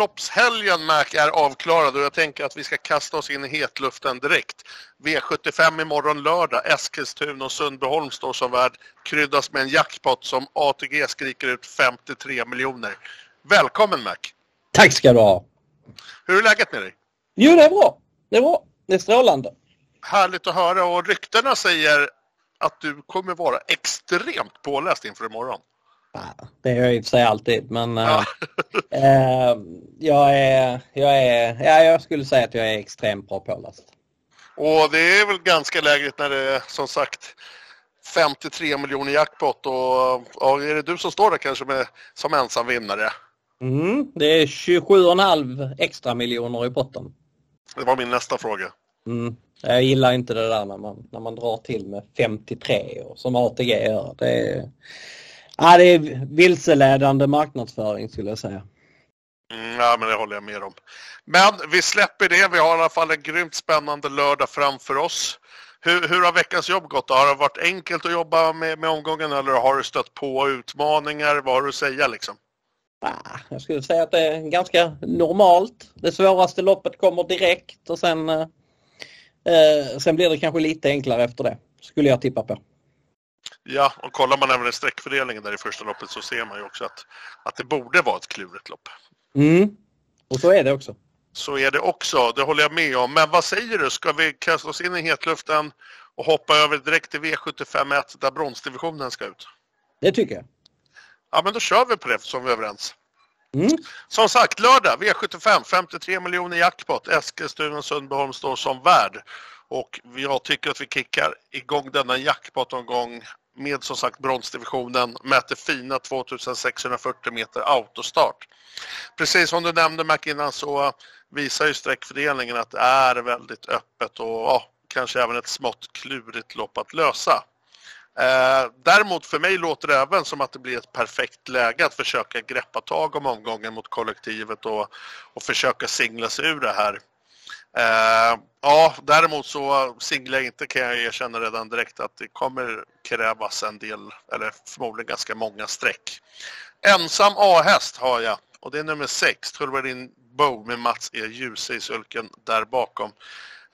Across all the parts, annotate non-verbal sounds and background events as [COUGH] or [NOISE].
Upploppshelgen Mac är avklarad och jag tänker att vi ska kasta oss in i hetluften direkt. V75 imorgon lördag, Eskilstuna och Sundbyholm står som värd. Kryddas med en jackpot som ATG skriker ut 53 miljoner. Välkommen Mac! Tack ska du ha! Hur är läget med dig? Jo, det är bra. Det är bra. Det är strålande. Härligt att höra och ryktena säger att du kommer vara extremt påläst inför imorgon. Det är jag i och för sig alltid men ja. äh, jag, är, jag, är, ja, jag skulle säga att jag är extremt bra påläst. Och det är väl ganska lägligt när det är som sagt 53 miljoner jackpot och ja, är det du som står där kanske med, som ensam vinnare? Mm, det är 27,5 extra miljoner i potten. Det var min nästa fråga. Mm. Jag gillar inte det där när man, när man drar till med 53 och som ATG gör. Det är, ja, det är vilseledande marknadsföring skulle jag säga. Mm, ja, men det håller jag med om. Men vi släpper det. Vi har i alla fall en grymt spännande lördag framför oss. Hur, hur har veckans jobb gått? Då? Har det varit enkelt att jobba med, med omgången eller har du stött på utmaningar? Vad har du att säga liksom? Jag skulle säga att det är ganska normalt. Det svåraste loppet kommer direkt och sen, eh, eh, sen blir det kanske lite enklare efter det. Skulle jag tippa på. Ja, och kollar man även sträckfördelningen där i första loppet så ser man ju också att, att det borde vara ett klurigt lopp. Mm. Och så är det också. Så är det också, det håller jag med om. Men vad säger du, ska vi kasta oss in i hetluften och hoppa över direkt till V751 där bronsdivisionen ska ut? Det tycker jag. Ja, men då kör vi på det som vi är överens. Mm. Som sagt, lördag V75, 53 miljoner jackpot. Eskilstuna och Sundbyholm står som värd. Och jag tycker att vi kickar igång denna jackpot-omgång med som sagt bronsdivisionen, mäter fina 2640 meter autostart. Precis som du nämnde Mac så visar ju sträckfördelningen att det är väldigt öppet och ja, kanske även ett smått klurigt lopp att lösa. Eh, däremot för mig låter det även som att det blir ett perfekt läge att försöka greppa tag om omgången mot kollektivet och, och försöka singla sig ur det här. Eh, ja, däremot så singlar jag inte kan jag erkänna redan direkt att det kommer krävas en del, eller förmodligen ganska många streck. Ensam A-häst har jag och det är nummer 6, Tulvarin Bow med Mats E. Ljuse i sulken där bakom.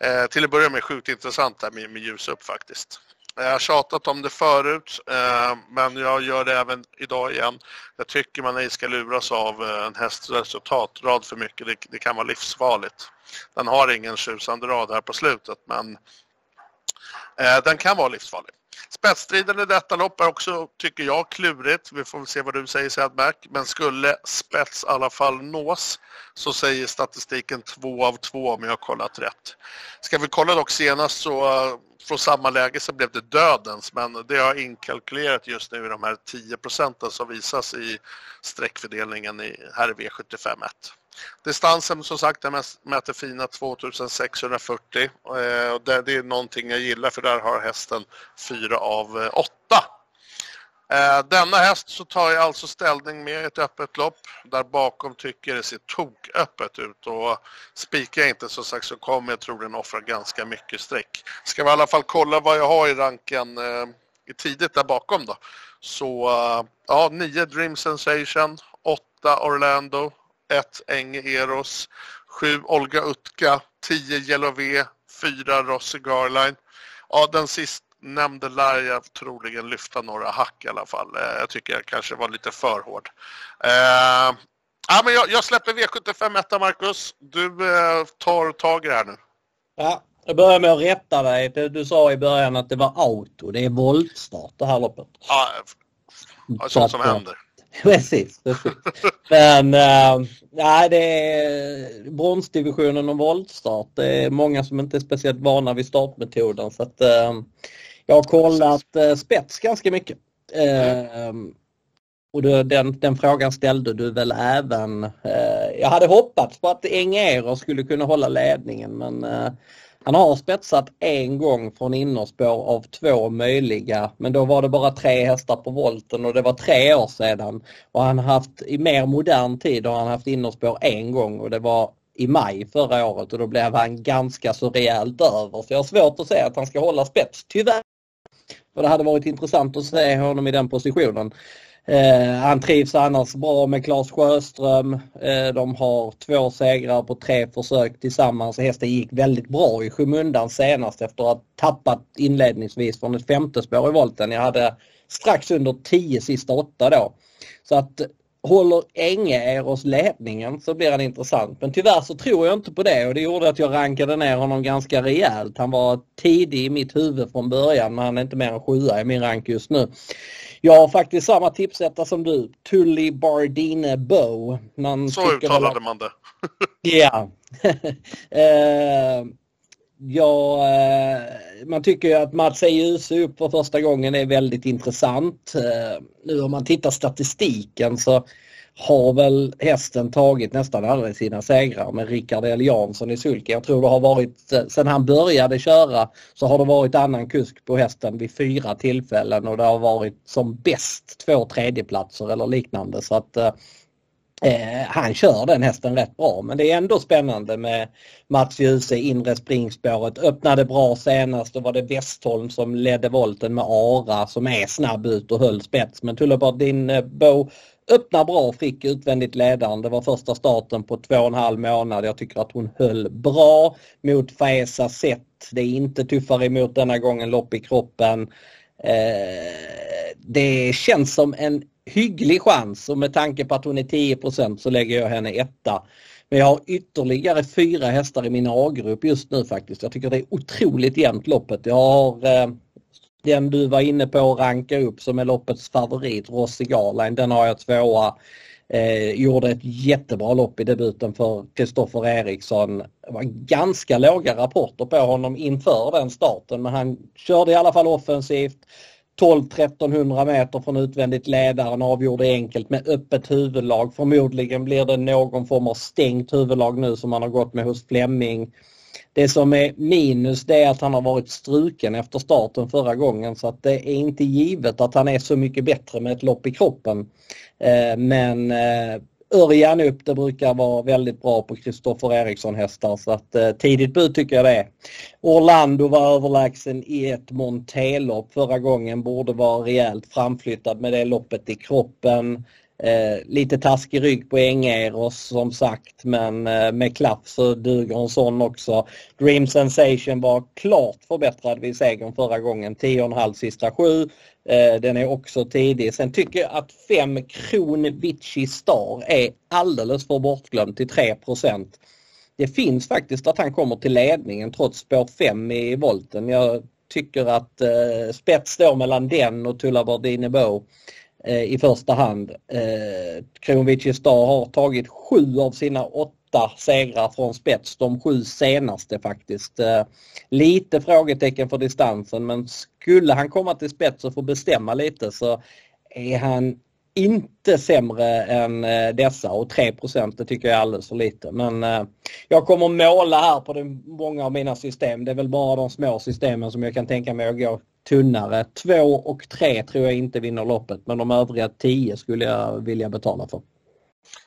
Eh, till att börja med sjukt intressant där med, med ljus upp faktiskt. Jag har tjatat om det förut, eh, men jag gör det även idag igen. Jag tycker man ej ska luras av eh, en hästs resultatrad för mycket. Det, det kan vara livsfarligt. Den har ingen tjusande rad här på slutet, men eh, den kan vara livsfarlig. Spetsstriden i detta lopp är också, tycker jag, klurigt. Vi får väl se vad du säger Sedmark. Men skulle spets i alla fall nås så säger statistiken två av två, om jag har kollat rätt. Ska vi kolla dock senast så från samma läge så blev det dödens men det har inkalkylerat just nu i de här 10 procenten som visas i sträckfördelningen i här V75 1. Distansen som sagt den mäter fina 2640 eh, och det, är någonting jag gillar för där har hästen 4 av eh, 8. Eh, denna häst så tar jag alltså ställning med ett öppet lopp. Där bakom tycker det ser toköppet ut och spikar jag inte så sagt så kommer jag troligen offra ganska mycket streck. Ska vi i alla fall kolla vad jag har i ranken eh, tidigt där bakom då. Så eh, ja, 9 Dream Sensation, 8 Orlando, 1 Enge Eros, 7 Olga Utka, 10 Yellow V, 4 Rossi Garline. Ja, den sista nämnde lär jag troligen lyfta några hack i alla fall. Eh, jag tycker jag kanske var lite för hård. Eh, ja, men jag, jag släpper V75 1 Marcus. Du eh, tar tag i det här nu. Ja, jag börjar med att rätta dig. Du sa i början att det var auto. Det är voltstart det här loppet. Ja, sånt som händer. [LAUGHS] Precis, precis. Men äh, nej, det är bronsdivisionen och voltstart. Det är många som inte är speciellt vana vid startmetoden. Så att, äh, jag har kollat eh, spets ganska mycket. Eh, och du, den, den frågan ställde du väl även. Eh, jag hade hoppats på att Engero skulle kunna hålla ledningen men eh, han har spetsat en gång från innerspår av två möjliga men då var det bara tre hästar på volten och det var tre år sedan. Och han haft i mer modern tid har han haft innerspår en gång och det var i maj förra året och då blev han ganska så rejält över. Så jag har svårt att säga att han ska hålla spets, tyvärr. Och det hade varit intressant att se honom i den positionen. Eh, han trivs annars bra med Claes Sjöström. Eh, de har två segrar på tre försök tillsammans. Hästen gick väldigt bra i skymundan senast efter att ha tappat inledningsvis från ett femte spår i volten. Jag hade strax under 10 sista åtta då. Så att håller Enge Eros ledningen så blir han intressant. Men tyvärr så tror jag inte på det och det gjorde att jag rankade ner honom ganska rejält. Han var tidig i mitt huvud från början men han är inte mer än sjua i min rank just nu. Jag har faktiskt samma tipsetta som du. Tully Bardine Bow. Man så uttalade man det. ja. uh, [LAUGHS] [LAUGHS] Ja, eh, man tycker ju att Mats Ejuse upp för första gången är väldigt intressant. Eh, nu om man tittar statistiken så har väl hästen tagit nästan alla sina segrar med Rickard L Jansson i sulke. Jag tror det har varit, eh, sen han började köra så har det varit annan kusk på hästen vid fyra tillfällen och det har varit som bäst två tredjeplatser eller liknande. Så att Eh, han kör den hästen rätt bra men det är ändå spännande med Mats Djuse inre springspåret. Öppnade bra senast. Då var det Westholm som ledde volten med Ara som är snabb ut och höll spets. Men Tullebart din eh, Bo öppnar bra fick utvändigt ledaren. Det var första starten på två och en halv månad. Jag tycker att hon höll bra mot Faesa Sett. Det är inte tuffare emot denna gången lopp i kroppen. Eh, det känns som en hygglig chans och med tanke på att hon är 10% så lägger jag henne etta. Men jag har ytterligare fyra hästar i min A-grupp just nu faktiskt. Jag tycker det är otroligt jämnt loppet. Jag har eh, den du var inne på att ranka upp som är loppets favorit, Rossi Garline. Den har jag tvåa. Eh, gjorde ett jättebra lopp i debuten för Kristoffer Eriksson. Det var ganska låga rapporter på honom inför den starten men han körde i alla fall offensivt. 12-1300 meter från utvändigt ledaren avgjorde enkelt med öppet huvudlag. Förmodligen blir det någon form av stängt huvudlag nu som han har gått med hos Flemming. Det som är minus det är att han har varit struken efter starten förra gången så att det är inte givet att han är så mycket bättre med ett lopp i kroppen. Eh, men eh, Örjan upp, det brukar vara väldigt bra på Kristoffer Eriksson hästar så att eh, tidigt bud tycker jag det är. Orlando var överlägsen i ett montelopp förra gången, borde vara rejält framflyttad med det loppet i kroppen. Eh, lite taskig rygg på Engeros som sagt men eh, med klaff så duger en sån också. Dream Sensation var klart förbättrad vid segern förra gången. 10,5 sista sju. Eh, den är också tidig. Sen tycker jag att 5 Kron Vici Star är alldeles för bortglömd till 3% Det finns faktiskt att han kommer till ledningen trots spår 5 i volten. Jag tycker att eh, spets står mellan den och Tullabardine Bow Eh, i första hand. Eh, Kronvici Star har tagit sju av sina åtta segrar från spets, de sju senaste faktiskt. Eh, lite frågetecken för distansen men skulle han komma till spets och få bestämma lite så är han inte sämre än eh, dessa och 3 det tycker jag är alldeles för lite. Men eh, jag kommer måla här på många av mina system. Det är väl bara de små systemen som jag kan tänka mig att gå tunnare. 2 och 3 tror jag inte vinner loppet men de övriga 10 skulle jag vilja betala för.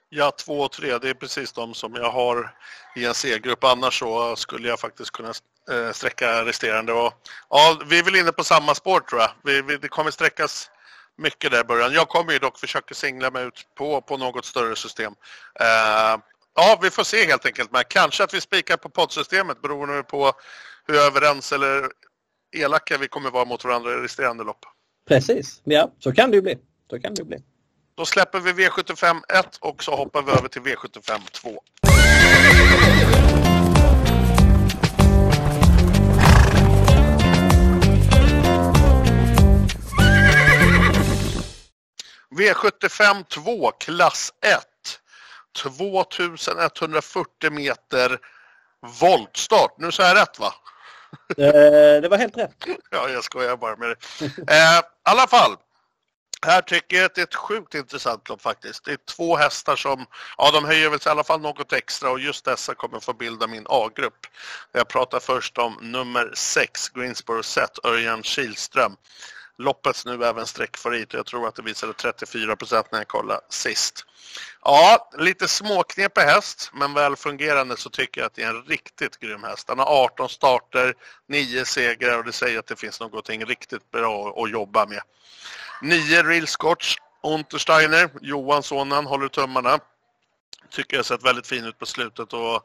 Ja, 2 och 3 det är precis de som jag har i en C-grupp. Annars så skulle jag faktiskt kunna eh, sträcka resterande. Och, ja, vi är väl inne på samma spår tror jag. Vi, vi, det kommer sträckas mycket där i början. Jag kommer ju dock försöka singla mig ut på, på något större system. Uh, ja, vi får se helt enkelt. Men kanske att vi spikar på poddsystemet beroende på hur överens eller elaka vi kommer vara mot varandra i resterande lopp. Precis, ja så kan det ju bli. Så kan det bli. Då släpper vi V75 1 och så hoppar vi över till V75 2. V75 2 klass 1. 2140 meter voltstart. Nu sa jag rätt va? Eh, det var helt rätt. [LAUGHS] Ja, jag skojar bara med det. Eh, I alla fall. Här tycker jag att det är ett sjukt intressant lopp faktiskt. Det är två hästar som, ja de höjer väl i alla fall något extra och just dessa kommer få bilda min A-grupp. Jag pratar först om nummer 6, Greensboro Set, Örjan Kihlström loppets nu även streckfavorit jag tror att det visade 34 procent när jag kollade sist. Ja, lite småknepig häst men väl fungerande så tycker jag att det är en riktigt grym häst. Han har 18 starter, 9 segrar och det säger att det finns någonting riktigt bra att jobba med. 9 Real Scotch Untersteiner, Johanssonen, håller tummarna. Tycker jag sett väldigt fin ut på slutet och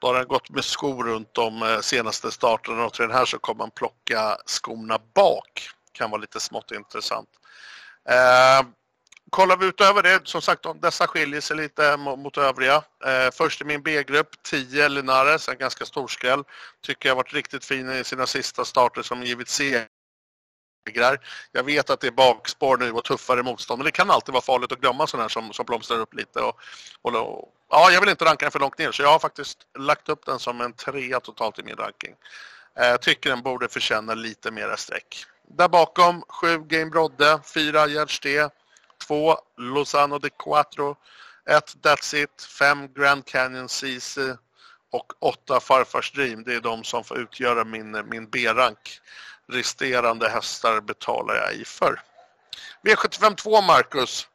då har han gått med skor runt de eh, senaste starterna och till den här så kommer han plocka skorna bak. Kan vara lite smått intressant. Eh, kollar vi utöver det, som sagt dessa skiljer sig lite mot övriga. Eh, först i min B-grupp, 10 Linares, en ganska stor skräll. Tycker jag varit riktigt fin i sina sista starter som givit segrar. Jag vet att det är bakspår nu och tuffare motstånd, men det kan alltid vara farligt att glömma sådana här som, som blomstrar upp lite. Och, och, ja, jag vill inte ranka den för långt ner, så jag har faktiskt lagt upp den som en trea totalt i min ranking. Eh, tycker den borde förtjäna lite mera streck. Där bakom 7 Game Brodde, 4 Gerd 2 Lozano de Quattro, 1 That's It, 5 Grand Canyon CC och 8 Farfars Dream. Det är de som får utgöra min, min B-rank. Resterande hästar betalar jag i för. V75 2 Marcus.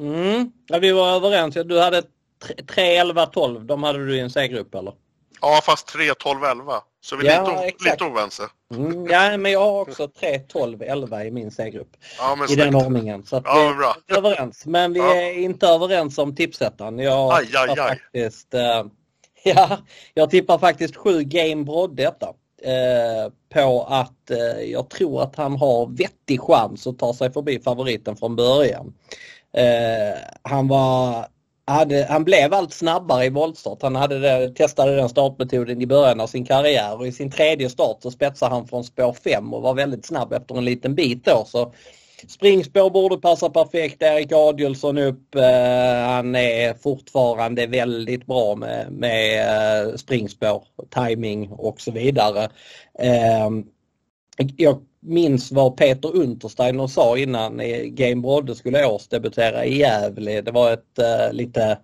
Mm, ja, vi var överens. Du hade 3, 11, 12. De hade du i en C-grupp eller? Ja, fast 3, 12, 11. Så vi är ja, lite, lite oense. Mm, ja, men jag har också 3, 12, 11 i min C-grupp. Ja, I den ordningen. Så ja, vi, är överens. Men vi är inte överens om tipsettan. Jag aj, aj, aj. faktiskt... Uh, [LAUGHS] ja, jag tippar faktiskt 7 Game Broddetta. Uh, på att uh, jag tror att han har vettig chans att ta sig förbi favoriten från början. han var hade, han blev allt snabbare i voltstart. Han hade det, testade den startmetoden i början av sin karriär och i sin tredje start så spetsade han från spår 5 och var väldigt snabb efter en liten bit då. Så springspår borde passa perfekt. Erik Adielsson upp. Eh, han är fortfarande väldigt bra med, med eh, springspår, timing och så vidare. Eh, jag minns vad Peter Untersteiner sa innan eh, Game Brodde skulle årsdebutera i Gävle. Det var ett uh, lite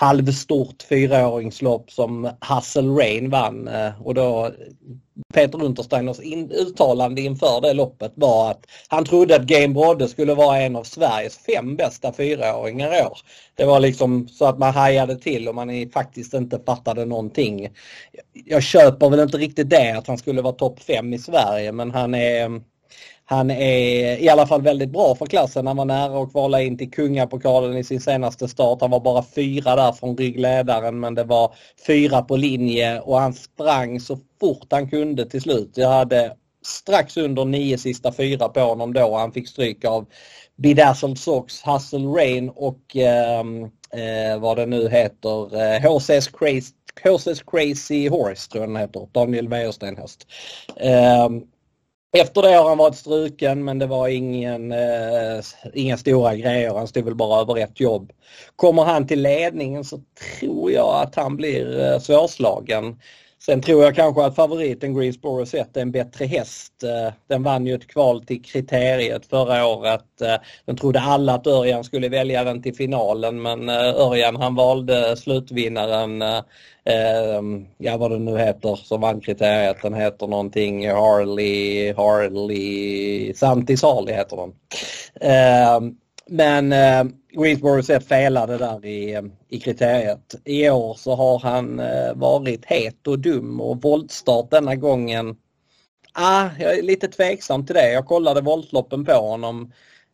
halvstort fyraåringslopp som Hassel Rain vann eh, och då Peter Untersteiners in, uttalande inför det loppet var att han trodde att Game Brodde skulle vara en av Sveriges fem bästa fyraåringar i år. Det var liksom så att man hajade till och man faktiskt inte fattade någonting. Jag köper väl inte riktigt det att han skulle vara topp fem i Sverige men han är han är i alla fall väldigt bra för klassen. Han var nära att kvala in till kungapokalen i sin senaste start. Han var bara fyra där från ryggledaren men det var fyra på linje och han sprang så fort han kunde till slut. Jag hade strax under nio sista fyra på honom då. Han fick stryk av Bedazzled Sox, Hustle Rain och ehm, eh, vad det nu heter, eh, HCS Crazy HCS Crazy Horse tror jag den heter, Daniel Wäjersten häst. Eh, efter det har han varit struken men det var ingen, eh, inga stora grejer. Han stod väl bara över ett jobb. Kommer han till ledningen så tror jag att han blir eh, svårslagen. Sen tror jag kanske att favoriten Greensboro Set är en bättre häst. Eh, den vann ju ett kval till kriteriet förra året. Eh, den trodde alla att Örjan skulle välja den till finalen men eh, Örjan han valde slutvinnaren, ehm, ja vad det nu heter, som vann kriteriet. Den heter någonting Harley, Harley, Santis Harley heter den. Ehm, men eh, Greensboro sett felade där i, eh, i kriteriet. I år så har han eh, varit het och dum och voltstart denna gången. Ah, jag är lite tveksam till det. Jag kollade voltloppen på honom.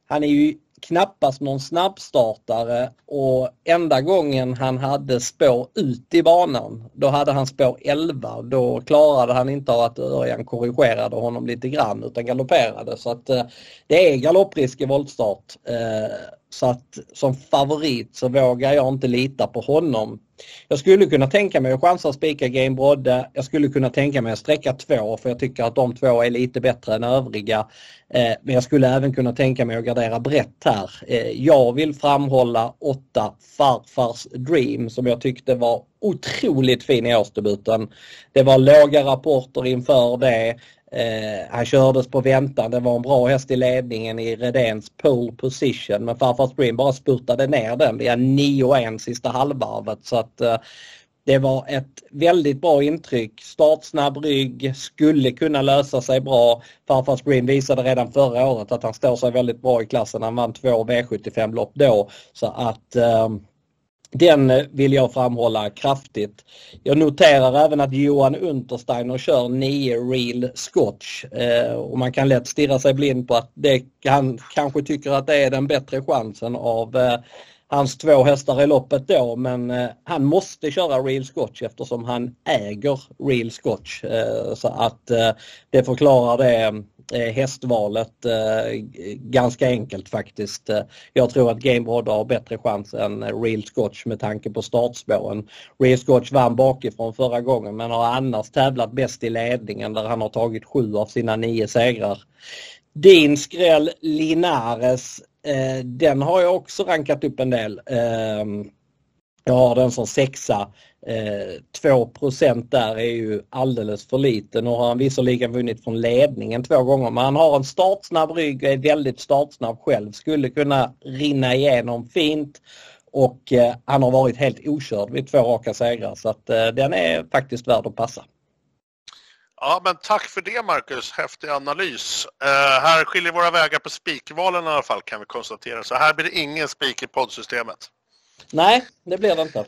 Han är ju knappast någon snabbstartare och enda gången han hade spår ut i banan då hade han spår 11. Då klarade han inte av att Örjan korrigerade honom lite grann utan galopperade så att eh, det är galopprisk i voltstart. Eh, så att som favorit så vågar jag inte lita på honom. Jag skulle kunna tänka mig att chansa att spika Game Brodde. Jag skulle kunna tänka mig att sträcka två för jag tycker att de två är lite bättre än övriga. Eh, men jag skulle även kunna tänka mig att gardera brett här. Eh, jag vill framhålla åtta Farfars Dream som jag tyckte var otroligt fin i årsdebuten. Det var låga rapporter inför det. Eh, han kördes på väntan. Det var en bra häst i ledningen i Redéns pole position. Men farfar Spring bara spurtade ner den via 9-1 sista halvvarvet. Så att eh, det var ett väldigt bra intryck. Startsnabb rygg, skulle kunna lösa sig bra. Farfars Green visade redan förra året att han står sig väldigt bra i klassen. Han vann två V75-lopp då. Så att eh, den eh, vill jag framhålla kraftigt. Jag noterar även att Johan Untersteiner kör 9 real scotch eh, och man kan lätt stirra sig blind på att det, han kanske tycker att det är den bättre chansen av eh, hans två hästar i loppet då men han måste köra real scotch eftersom han äger real scotch. Så att det förklarar det Eh, hästvalet eh, ganska enkelt faktiskt. Eh, jag tror att Game Rod har bättre chans än real scotch med tanke på startspåren. Real scotch vann bakifrån förra gången men har annars tävlat bäst i ledningen där han har tagit sju av sina nio segrar. Din skräll Linares den har jag också rankat upp en del. Ehm, jag har den som sexa. Eh, 2 där är ju alldeles för lite. Nu har han visserligen vunnit från ledningen två gånger men han har en startsnabb rygg och är väldigt startsnabb själv. Skulle kunna rinna igenom fint och eh, han har varit helt okörd vid två raka segrar så att eh, den är faktiskt värd att passa. Ja, men tack för det Marcus. Häftig analys. Uh, här skiljer våra vägar på spikvalen i alla fall kan vi konstatera. Så här blir det ingen spik i poddsystemet. Nej, det blir det inte.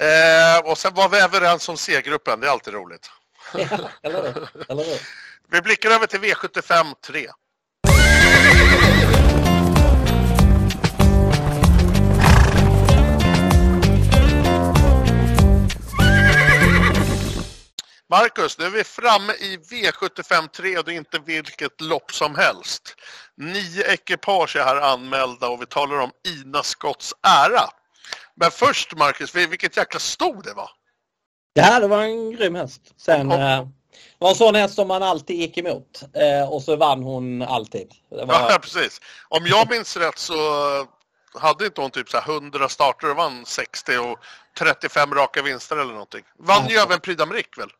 Uh, och sen var vi överens om C-gruppen. Det är alltid roligt. Ja, eller hur? Eller hur? [LAUGHS] vi blickar över till V75 3. Marcus, nu är vi framme i V75 3 och det är inte vilket lopp som helst. Nio ekipage är här anmälda och vi talar om Ina Scotts ära. Men först Marcus, vilket jäkla sto det var! Ja, det var en grym häst. Sen, eh, det var en sån häst som man alltid gick emot eh, och så vann hon alltid. Var... Ja, [LAUGHS] precis. Om jag minns rätt så hade inte hon typ så 100 starter och vann 60 och 35 raka vinster eller någonting. Vann ja. ju även Prix d'Amérique väl?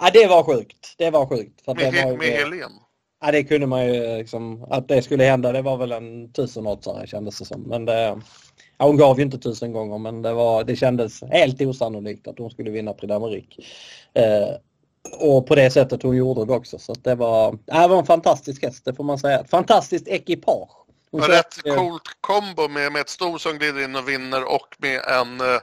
Ja, det var sjukt. Det var sjukt. För med, det var, med Helen? Ja, det kunde man ju liksom, att det skulle hända, det var väl en tusenåtsare kändes det som. Men det, ja, hon gav ju inte tusen gånger men det, var, det kändes helt osannolikt att hon skulle vinna Prix d'Amérique. Eh, och på det sättet hon gjorde det också. Så det var, det var en fantastisk häst, det får man säga. Fantastiskt ekipage. Hon Rätt coolt kombo med, med ett sto som glider in och vinner och med en, eh,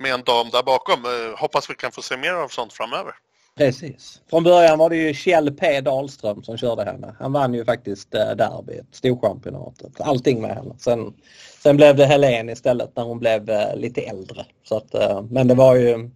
med en dam där bakom. Eh, hoppas vi kan få se mer av sånt framöver. Precis. Från början var det ju Kjell P Dahlström som körde henne. Han vann ju faktiskt eh, derbyt, storchampionatet, allting med henne. Sen, sen blev det Helen istället när hon blev eh, lite äldre. Så att, eh, men det var ju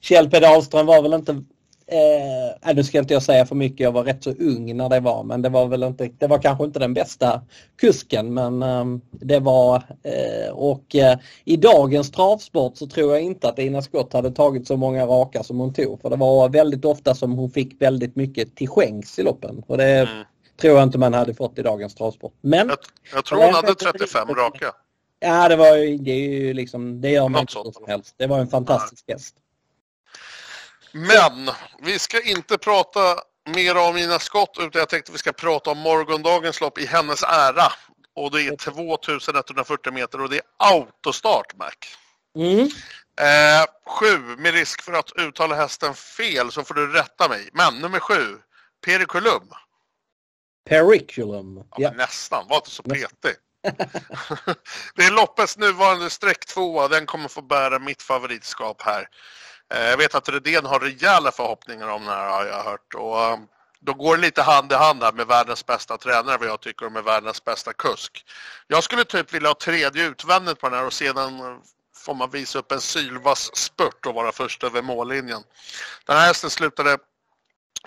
Kjell P Dahlström var väl inte Eh, nu ska inte jag säga för mycket, jag var rätt så ung när det var men det var väl inte, det var kanske inte den bästa kusken men eh, det var eh, och eh, i dagens travsport så tror jag inte att Ina Skott hade tagit så många raka som hon tog för det var väldigt ofta som hon fick väldigt mycket till skänks i loppen och det mm. tror jag inte man hade fått i dagens travsport. Men jag, jag tror hon hade 35 raka. Ja det var ju, det är ju liksom, det gör man inte som helst. Det var en fantastisk häst. Men vi ska inte prata mer om mina skott utan jag tänkte vi ska prata om morgondagens lopp i hennes ära. Och det är 2140 meter och det är autostart Mac. Mm. Eh, sju, med risk för att uttala hästen fel så får du rätta mig. Men nummer sju, Periculum. Periculum. Ja, ja. Nästan, var inte så petig. [LAUGHS] det är loppets nuvarande streck tvåa. Den kommer få bära mitt favoritskap här. Eh, jag vet att Rydén har rejäla förhoppningar om den här har jag hört. Och eh, då går det lite hand i hand här med världens bästa tränare vad jag tycker och med världens bästa kusk. Jag skulle typ vilja ha tredje utvändigt på den här och sedan får man visa upp en sylvass spurt och vara först över mållinjen. Den här hästen slutade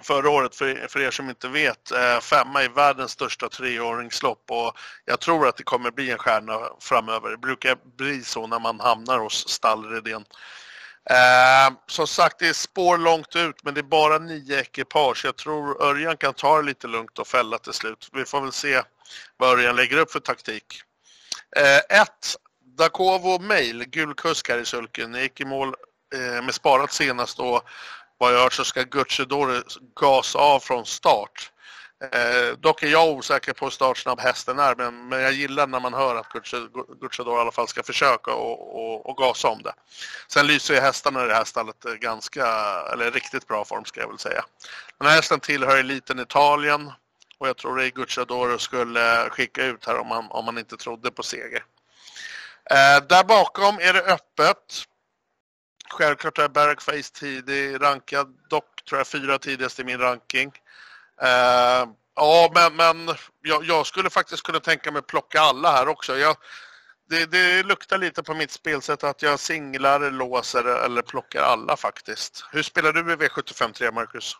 förra året, för, för er som inte vet, eh, femma i världens största treåringslopp och jag tror att det kommer bli en stjärna framöver. Det brukar bli så när man hamnar hos stallredén. Eh, som sagt, det är spår långt ut men det är bara nio ekipage. Jag tror Örjan kan ta det lite lugnt och fälla till slut. Vi får väl se vad Örjan lägger upp för taktik. 1. Eh, Dakovo Mail, gul kusk här i sulken, gick i mål eh, med sparat senast och vad jag hört så ska Gucciadore gasa av från start. Eh, dock är jag osäker på hur startsnabb hästen är men, men jag gillar när man hör att Gucciador i alla fall ska försöka och, och, och gasa om det. Sen lyser ju hästarna i det här stallet eh, ganska, eller riktigt bra form ska jag väl säga. Den här hästen tillhör eliten Italien och jag tror det är Gucciador skulle skicka ut här om man, om man inte trodde på seger. Eh, där bakom är det öppet. Självklart är Barrack Face tidig rankad, dock tror jag fyra tidigast i min ranking. Eh, ja, men, men jag, jag, skulle faktiskt kunna tänka mig plocka alla här också. Jag, det, det, luktar lite på mitt spelsätt att jag singlar, låser eller plockar alla faktiskt. Hur spelar du i V75 3, Marcus?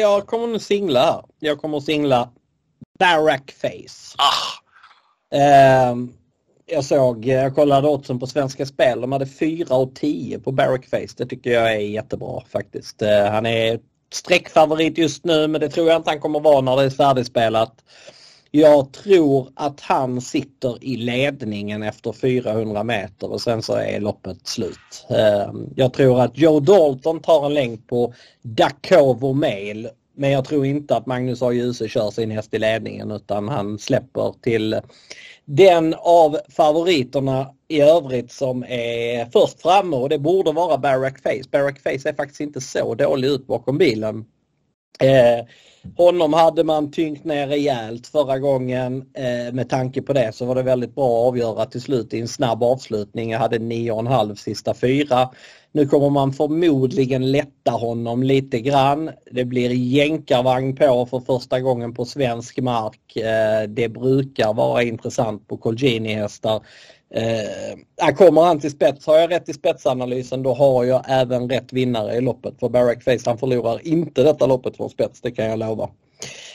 Jag kommer nog singla. Jag kommer att singla Barack Face. Ah. Eh, jag såg, jag kollade oddsen på Svenska Spel. De hade 4 och 10 på Barack Face. Det tycker jag är jättebra faktiskt. Eh, han är streckfavorit just nu men det tror jag inte han kommer vara när det är färdigspelat. Jag tror att han sitter i ledningen efter 400 meter och sen så är loppet slut. Ehm, jag tror att Joe Dalton tar en länk på Dakovo Mail men jag tror inte att Magnus A. Djuse kör sin häst i ledningen utan han släpper till den av favoriterna i övrigt som är först framme och det borde vara Barack Face. Barack Face är faktiskt inte så dålig ut bakom bilen. Eh, honom hade man tyngt ner rejält förra gången. Eh, med tanke på det så var det väldigt bra att avgöra till slut i en snabb avslutning. Jag hade 9,5 sista fyra. Nu kommer man förmodligen lätta honom lite grann. Det blir jänkarvagn på för första gången på svensk mark. Eh, det brukar vara intressant på Colgjini-hästar. Eh, kommer han till spets, har jag rätt i spetsanalysen då har jag även rätt vinnare i loppet. För Barack Face han förlorar inte detta loppet från spets, det kan jag lova.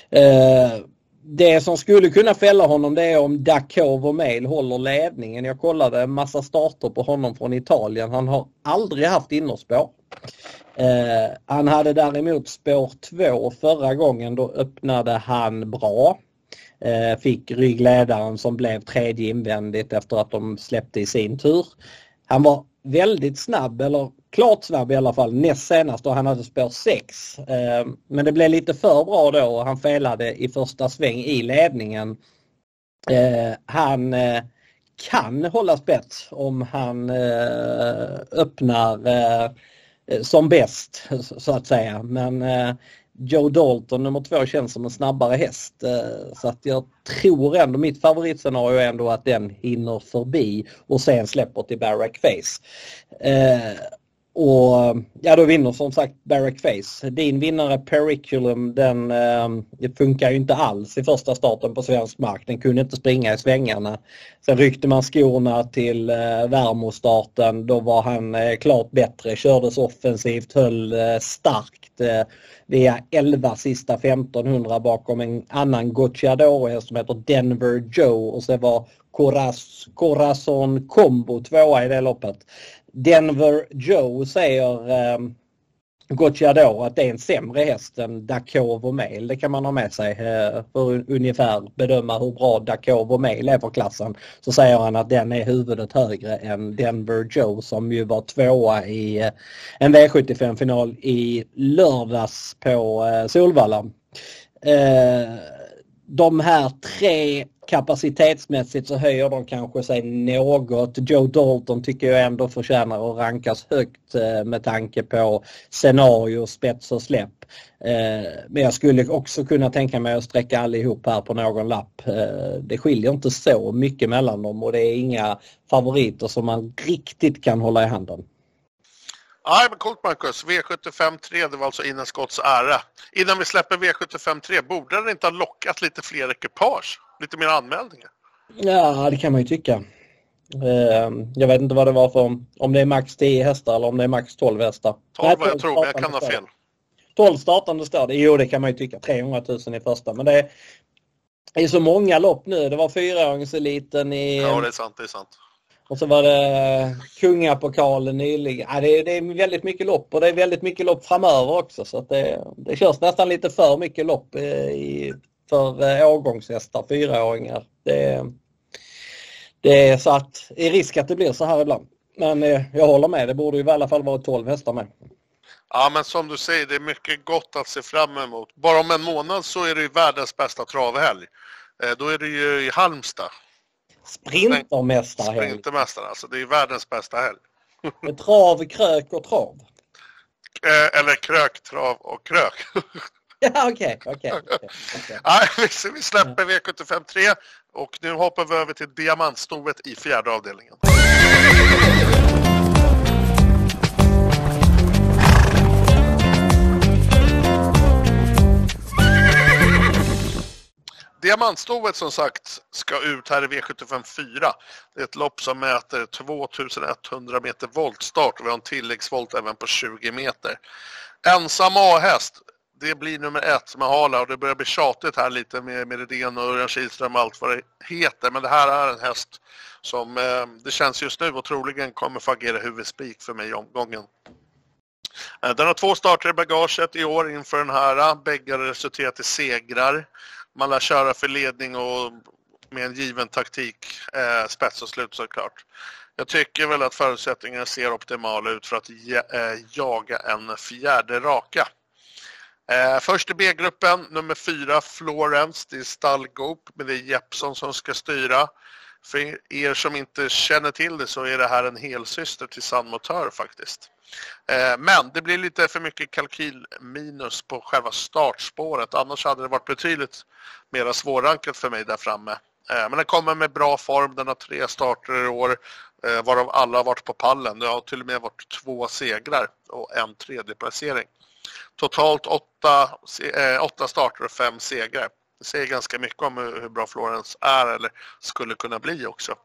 Eh, det som skulle kunna fälla honom det är om Dakov Mail håller ledningen. Jag kollade en massa starter på honom från Italien. Han har aldrig haft innerspår. Eh, han hade däremot spår 2 förra gången. Då öppnade han bra. Eh, fick ryggledaren som blev tredje invändigt efter att de släppte i sin tur. Han var väldigt snabb, eller klart snabb i alla fall, näst senast och han hade spår 6. Eh, men det blev lite för bra då och han felade i första sväng i ledningen. Eh, han kan hålla spets om han öppnar som bäst så att säga. Men Joe Dalton nummer två känns som en snabbare häst. Eh, så att jag tror ändå, mitt favoritscenario är ändå att den hinner förbi och sen släpper till Barack Face. Eh, och ja, då vinner som sagt Barack Face. Din vinnare Periculum den eh, funkar ju inte alls i första starten på svensk mark. Den kunde inte springa i svängarna. Sen ryckte man skorna till eh, Värmo-starten. Då var han eh, klart bättre, kördes offensivt, höll eh, starkt. Eh, via 11 sista 1500 bakom en annan Gocciadoro som heter Denver Joe och så var Coraz Corazon Combo tvåa i det loppet. Denver Joe säger eh, Gocciador att det är en sämre häst än Dakovo Mail. Det kan man ha med sig eh, för att ungefär bedöma hur bra Dakovo Mail är för klassen. Så säger han att den är huvudet högre än Denver Joe som ju var tvåa i eh, en V75-final i lördags på eh, Solvalla. Eh, de här tre kapacitetsmässigt så höjer de kanske sig något. Joe Dalton tycker jag ändå förtjänar att rankas högt eh, med tanke på scenario, spets och släpp. Eh, men jag skulle också kunna tänka mig att sträcka allihop här på någon lapp. Eh, det skiljer inte så mycket mellan dem och det är inga favoriter som man riktigt kan hålla i handen. Nej, men coolt Marcus. V75 3, det var alltså Ines Scotts ära. Innan vi släpper V75 3, borde det inte ha lockat lite fler ekipage? Lite mer anmälningar? Ja, det kan man ju tycka. Ehm, jag vet inte vad det var för, om det är max 10 hästar eller om det är max 12 hästar. 12 Nej, jag tror, men jag kan ha fel. 12 startande står det. Jo, det kan man ju tycka. 300 000 i första. Men det är, så många lopp nu. Det var fyraåringseliten i... Ja, det är sant. Det är sant. Och så var det kungapokalen nyligen. Ja, det, är, det är väldigt mycket lopp och det är väldigt mycket lopp framöver också. Så det, det körs nästan lite för mycket lopp i, för eh, årgångshästar, fyraåringar. Det, det är så att det är risk att det blir så här ibland. Men eh, jag håller med, det borde ju i alla fall vara 12 hästar med. Ja, men som du säger, det är mycket gott att se fram emot. Bara om en månad så är det ju världens bästa travhelg. Eh, då är det ju i Halmstad. Sprintermästarhelg. Sprintermästare, alltså. Det är världens bästa helg. [LAUGHS] Med trav, krök och trav. Eller krök, trav och krök. [LAUGHS] [LAUGHS] Ja, okej, okay. [LAUGHS] Liksom, vi släpper V753 och nu hoppar vi över till diamantstovet i fjärde avdelningen. Diamantstovet som sagt ska ut här i V75 4. Det är ett lopp som mäter 2100 meter voltstart och vi har en tilläggsvolt även på 20 meter. Ensam A-häst, det blir nummer ett med Hala och det börjar bli tjatigt här lite med, Meridén och Örjan Kihlström och allt vad det heter. Men det här är en häst som eh, det känns just nu och troligen kommer få agera huvudspik för mig i omgången. Eh, den har två starter i bagaget i år inför den här. Bägge har resulterat i segrar man lär köra för ledning och med en given taktik, eh, spets och slut såklart. Jag tycker väl att förutsättningarna ser optimala ut för att eh, jaga en fjärde raka. Eh, först i B-gruppen, nummer fyra, Florence. Det är stallgop, men det är Jeppson som ska styra. För er som inte känner till det så är det här en helsyster till Sandmotör faktiskt. Eh, men det blir lite för mycket kalkylminus på själva startspåret. Annars hade det varit betydligt mera svårrankat för mig där framme. Eh, men den kommer med bra form. Den har tre starter i år eh, varav alla har varit på pallen. Det har till och med varit två segrar och en tredje placering. Totalt åtta, eh, åtta starter och fem segrar. Det säger ganska mycket om hur bra Florence är eller skulle kunna bli också.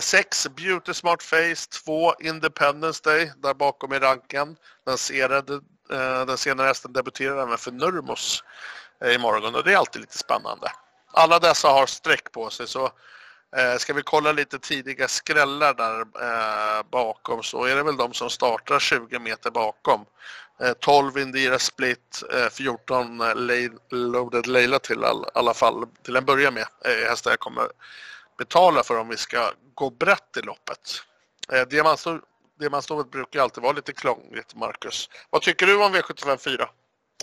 6 eh, Beauty Smart Face, 2 Independence Day där bakom i ranken. Den senare, eh, den senare hästen debuterar även för Nurmos eh, imorgon och det är alltid lite spännande. Alla dessa har streck på sig så eh, ska vi kolla lite tidiga skrällar där eh, bakom så är det väl de som startar 20 meter bakom. Eh, 12 Indira Split, eh, 14 eh, Loaded Leila till all, alla fall till en början med hästar jag kommer betala för om vi ska gå brett i loppet. Eh, Diamantstovet brukar alltid vara lite krångligt, Marcus. Vad tycker du om V75 4?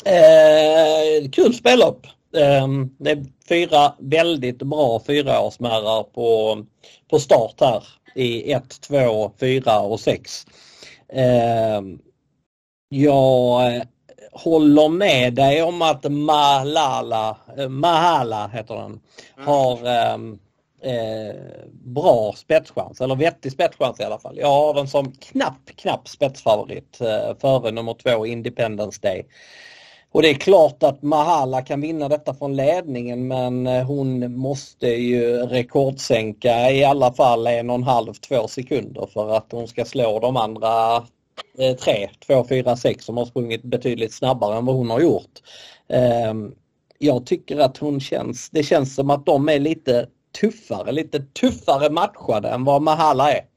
Eh, kul spellopp. Eh, det är fyra väldigt bra fyraårsmärrar på, på start här i 1, 2, 4 och 6. Eh, jag håller med dig om att Malala, eh, Mahala heter mm. har um, eh, bra spetschans, eller vettig spetschans i alla fall. Jag har den som knapp, knapp spetsfavorit eh, före nummer två Independence Day. Och det är klart att Mahala kan vinna detta från ledningen men eh, hon måste ju rekordsänka i alla fall en och en halv, två sekunder för att hon ska slå de andra eh, tre, två, fyra, sex som har sprungit betydligt snabbare än vad hon har gjort. Ehm, jag tycker att hon känns, det känns som att de är lite tuffare, lite tuffare matchade än vad Mahala är.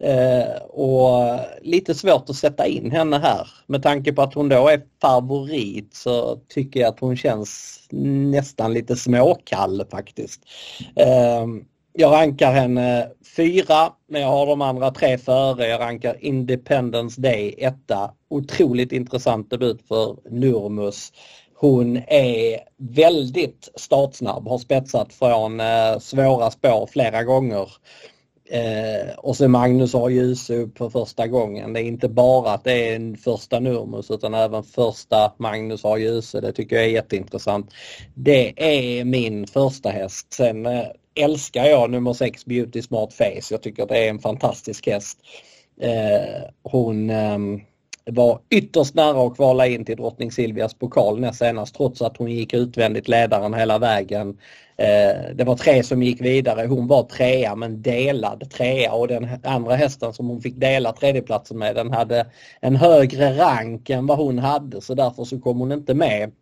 Eh, och lite svårt att sätta in henne här. Med tanke på att hon då är favorit så tycker jag att hon känns nästan lite småkall faktiskt. Eh, jag rankar henne fyra, men jag har de andra tre före. Jag rankar Independence Day etta. Otroligt intressant debut för Nurmus. Hon är väldigt startsnabb, har spetsat från eh, svåra spår flera gånger. Eh, och så Magnus har ljus upp för första gången. Det är inte bara att det är en första Nurmus utan även första Magnus har ljuse. Det tycker jag är jätteintressant. Det är min första häst. Sen eh, älskar jag nummer 6 Beauty Smart Face. Jag tycker det är en fantastisk häst. Eh, hon ehm, var ytterst nära att kvala in till drottning Silvias pokal näst senast trots att hon gick utvändigt ledaren hela vägen. Eh, det var tre som gick vidare. Hon var trea men delad trea och den andra hästen som hon fick dela tredjeplatsen med den hade en högre rank än vad hon hade så därför så kom hon inte med.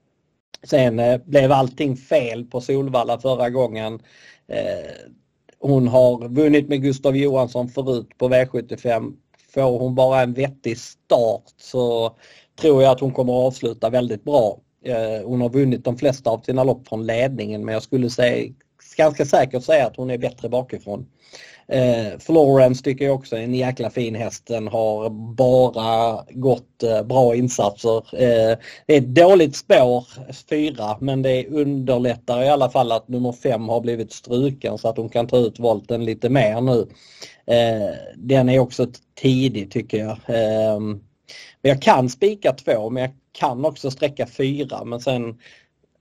Sen eh, blev allting fel på Solvalla förra gången. Eh, hon har vunnit med Gustav Johansson förut på V75 får hon bara en vettig start så tror jag att hon kommer att avsluta väldigt bra. Eh, hon har vunnit de flesta av sina lopp från ledningen men jag skulle säga, ganska säkert säga att hon är bättre bakifrån. Eh, Florence tycker jag också är en jäkla fin häst. Den har bara gått eh, bra insatser. Eh, det är ett dåligt spår, fyra, men det underlättar i alla fall att nummer fem har blivit struken så att hon kan ta ut volten lite mer nu. Eh, den är också tidig tycker jag. Ehm, men jag kan spika två men jag kan också sträcka fyra men sen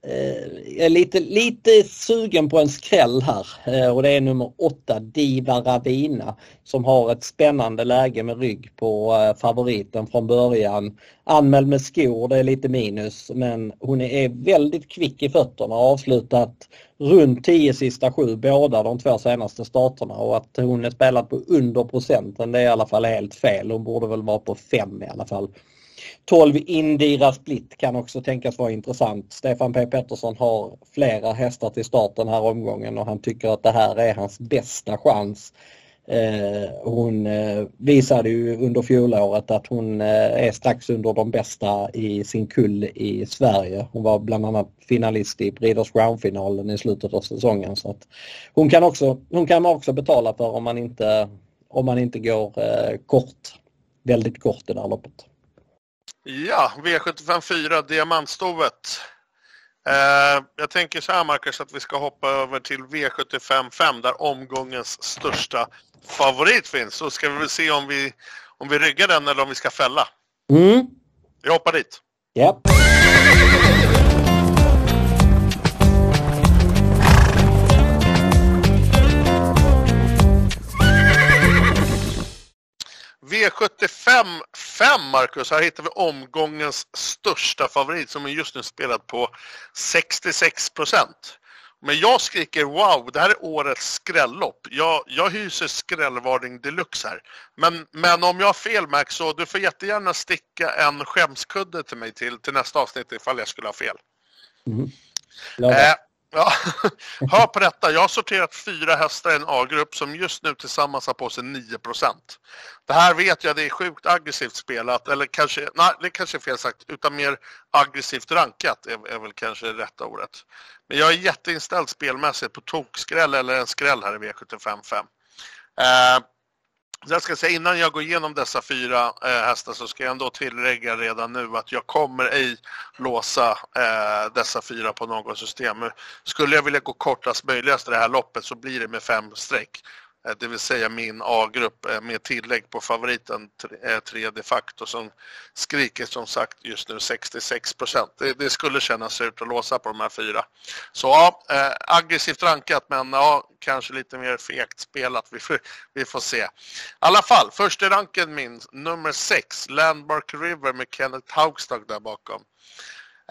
Eh, jag är lite, lite sugen på en skräll här eh, och det är nummer 8 Diva Ravina som har ett spännande läge med rygg på eh, favoriten från början. Anmäld med skor, det är lite minus men hon är väldigt kvick i fötterna och avslutat runt 10 sista sju båda de två senaste starterna och att hon är spelat på under procenten det är i alla fall helt fel. Hon borde väl vara på 5 i alla fall. 12 Indira Split kan också tänkas vara intressant. Stefan P Pettersson har flera hästar till start den här omgången och han tycker att det här är hans bästa chans. Eh, hon eh, visade ju under fjolåret att hon eh, är strax under de bästa i sin kull i Sverige. Hon var bland annat finalist i Breeders Crown-finalen i slutet av säsongen. Så att hon, kan också, hon kan man också betala för om man inte, om man inte går kort, väldigt kort i det här loppet. Ja, V75 4, Diamantstovet. Eh, jag tänker så här Marcus att vi ska hoppa över till V75 5 där omgångens största favorit finns. Så ska vi väl se om vi, om vi ryggar den eller om vi ska fälla. Mm. Vi hoppar dit. Ja. V75 5, Marcus. Här hittar vi omgångens största favorit som är just nu spelad på 66 procent. Men jag skriker wow, det här är årets skrällopp. Jag, jag hyser skrällvarning deluxe här. Men, men om jag har fel Max, så du får jättegärna sticka en skämskudde till mig till, till nästa avsnitt ifall jag skulle ha fel. Mm. Eh, Ja, [LAUGHS] hör på detta. Jag har sorterat fyra hästar i en A-grupp som just nu tillsammans har på sig 9% Det här vet jag, det är sjukt aggressivt spelat, eller kanske, nej det kanske är fel sagt, utan mer aggressivt rankat är, är väl kanske det rätta ordet. Men jag är jätteinställd spelmässigt på tokskräll eller en skräll här i V75 5. Eh, jag ska säga innan jag går igenom dessa fyra eh, hästar så ska jag ändå tillägga redan nu att jag kommer ej låsa eh, dessa fyra på något system. Skulle jag vilja gå kortast möjligast i det här loppet så blir det med fem streck. Eh, det vill säga min A-grupp eh, med tillägg på favoriten 3 eh, de facto som skriker som sagt just nu 66 procent. Det, det, skulle kännas ut att låsa på de här fyra. Så ja, aggressivt rankat men ja, kanske lite mer fegt spelat. Vi får, vi får se. I alla fall, första ranken min, nummer 6, Landmark River med Kenneth Haugstad där bakom.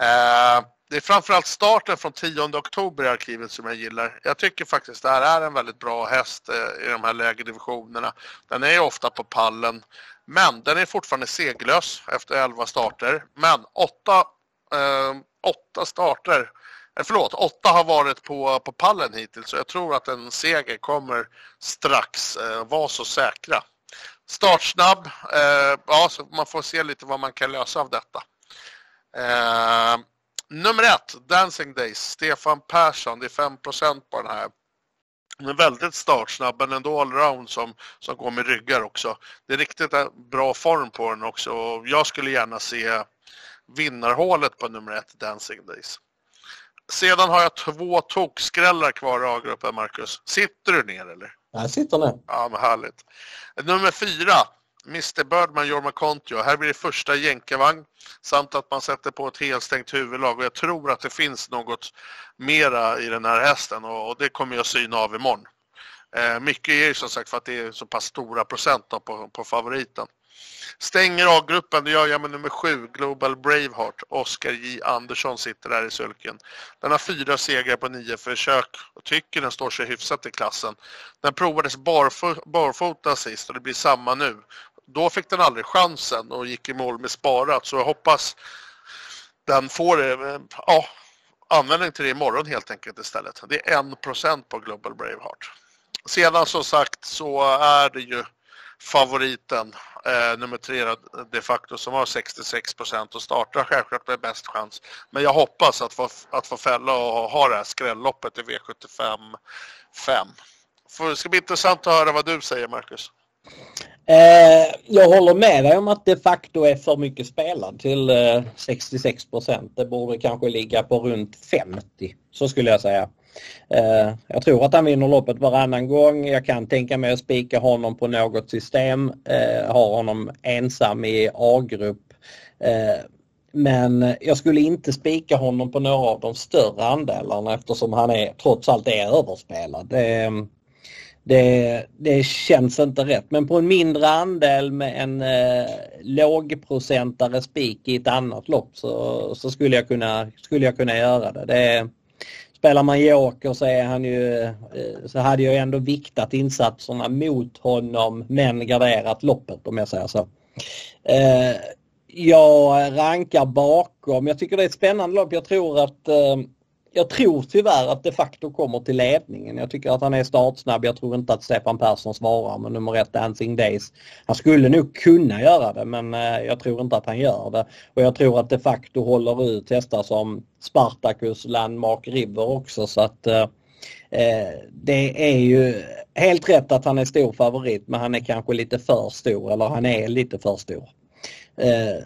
Eh, det är framförallt starten från 10 oktober i arkivet som jag gillar. Jag tycker faktiskt det här är en väldigt bra häst eh, i de här lägre divisionerna. Den är ofta på pallen, men den är fortfarande seglös efter 11 starter. Men 8, eh, 8 starter, eh, förlåt, 8 har varit på, på pallen hittills så jag tror att en seger kommer strax eh, var så säkra. Startsnabb, eh, ja, så man får se lite vad man kan lösa av detta. Eh, nummer ett, Dancing Days, Stefan Persson. Det är 5% på den här. Den är väldigt startsnabb men ändå allround som, som går med ryggar också. Det är riktigt bra form på den också och jag skulle gärna se vinnarhålet på nummer ett, Dancing Days. Sedan har jag två tokskrällar kvar i A-gruppen, Marcus. Sitter du ner eller? Jag sitter ner. Ja, men härligt. Nummer fyra, Mr Birdman, Jorma Kontio. Här blir det första jänkarvagn samt att man sätter på ett helstängt huvudlag och jag tror att det finns något mera i den här hästen och, det kommer jag syna av imorgon. Eh, mycket är ju som sagt för att det är så pass stora procent på, på favoriten. Stänger A-gruppen, det gör jag med nummer sju, Global Braveheart. Oskar J Andersson sitter där i sulken. Den har fyra segrar på nio försök och tycker den står sig hyfsat i klassen. Den provades barfo barfota sist och det blir samma nu då fick den aldrig chansen och gick i mål med sparat. Så jag hoppas den får eh, ja, användning till det imorgon helt enkelt istället. Det är 1% på Global Braveheart. Sedan som sagt så är det ju favoriten eh, nummer tre de facto som har 66 procent och startar självklart med bäst chans. Men jag hoppas att få, att få fälla och ha det här skrälloppet i V75 5. det ska bli intressant att höra vad du säger Marcus. Eh, jag håller med dig om att de facto är för mycket spelad till eh, 66 procent. Det borde kanske ligga på runt 50 så skulle jag säga. Eh, jag tror att han vinner loppet varannan gång. Jag kan tänka mig att spika honom på något system. Eh, ha honom ensam i A-grupp. Eh, men jag skulle inte spika honom på några av de större andelarna eftersom han är trots allt är överspelad. Det, det, känns inte rätt. Men på en mindre andel med en eh, lågprocentare spik i ett annat lopp så, så skulle, jag kunna, skulle jag kunna göra det. det spelar man joker så är han ju, eh, så hade jag ändå viktat insatserna mot honom men garderat loppet om jag säger så. Eh, jag rankar bakom. Jag tycker det är ett spännande lopp. Jag tror att eh, jag tror tyvärr att de facto kommer till ledningen. Jag tycker att han är startsnabb. Jag tror inte att Stefan Persson svarar med nummer ett Dancing Days. Han skulle nog kunna göra det men eh, jag tror inte att han gör det. Och jag tror att de facto håller ut hästar som Spartacus, Landmark River också så att eh, eh, det är ju helt rätt att han är stor favorit men han är kanske lite för stor eller han är lite för stor. Eh,